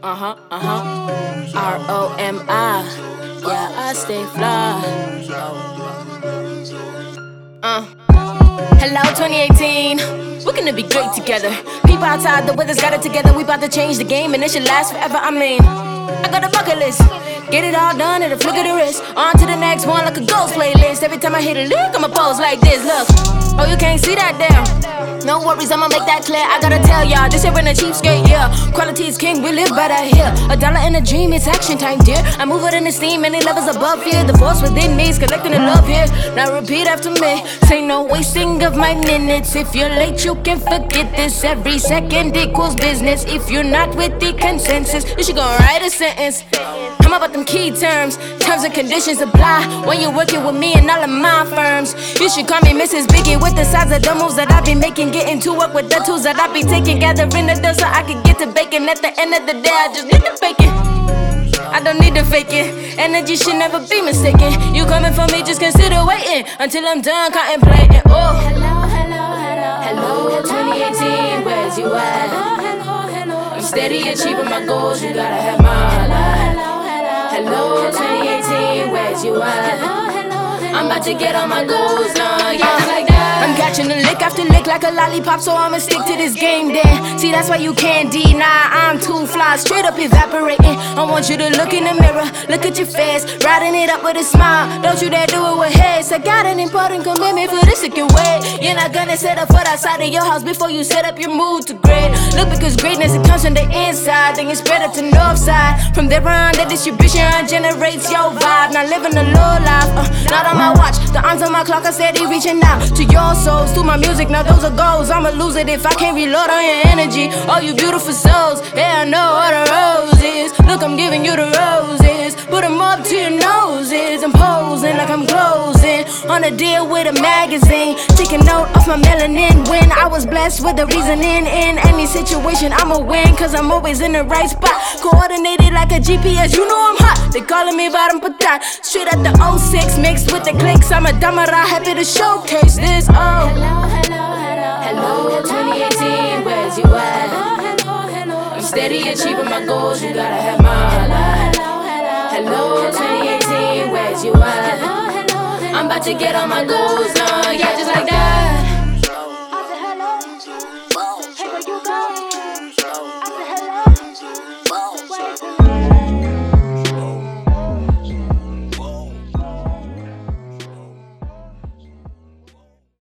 Uh huh, uh huh. R O M I. Yeah, I stay fly. Uh. Hello, 2018. We're gonna be great together. People outside, the weather's got it together. We about to change the game, and it should last forever. I mean, I got a bucket list. Get it all done at a flick of the wrist. On to the next one like a ghost playlist. Every time I hit a lick, I'ma pose like this. Look, oh, you can't see that damn. No worries, I'ma make that clear. I gotta tell y'all, this here in a cheapskate, yeah. Quality is king, we live by that here. A dollar in a dream, it's action time, dear. I move it in the steam, many levels above here. The force within me is collecting the love here. Now repeat after me. Say no wasting of my minutes. If you're late, you can forget this. Every second equals business. If you're not with the consensus, you should go write a sentence. I'm about them key terms. Terms and conditions apply when you're working with me and all of my firms. You should call me Mrs. Biggie with the size of the moves that I've been making. Getting to work with the tools that I be taking. Gathering the dough so I can get to bacon. At the end of the day, I just need to bake it. I don't need to fake it. Energy should never be mistaken. You coming for me, just consider waiting until I'm done contemplating. Oh, hello, hello, hello, hello, 2018, where's you at? Hello, hello, steady achieving my goals, you gotta have my life. Hello, hello, 2018, where's you at? Hello, hello, hello. I'm about to get on my goals now, yeah, like a lollipop, so I'ma stick to this game then. See, that's why you can't deny I'm too fly, straight up evaporating. I want you to look in the mirror, look at your face, riding it up with a smile. Don't you dare do it with haste. I got an important commitment for this, it can wait. You're not gonna set up foot outside of your house before you set up your mood to grade. Look, because greatness it comes from the inside, then you spread it to north side. From there on, the distribution generates your vibe. Now living a low life, uh, not on my watch. The arms on my clock are steady reaching out to your souls, through my music. Now those are goals. I'ma lose it if I can't reload on your energy. All you beautiful souls, yeah, I know what a rose is. Look, I'm giving you the roses. Put them up to your noses. I'm posing like I'm closing on a deal with a magazine. Taking note of my melanin when I was blessed with the reasoning in any situation. I'ma win, cause I'm always in the right spot. Coordinated like a GPS, you know I'm hot. They calling me bottom patat. Straight at the 06 mixed with the clicks. I'm a damara, happy to showcase this. Oh, hello, hello, hello, hello, 2018, where's you at? Hello, hello, I'm steady achieving my goals, you gotta have my About to get on my goals, done, yeah, just like that.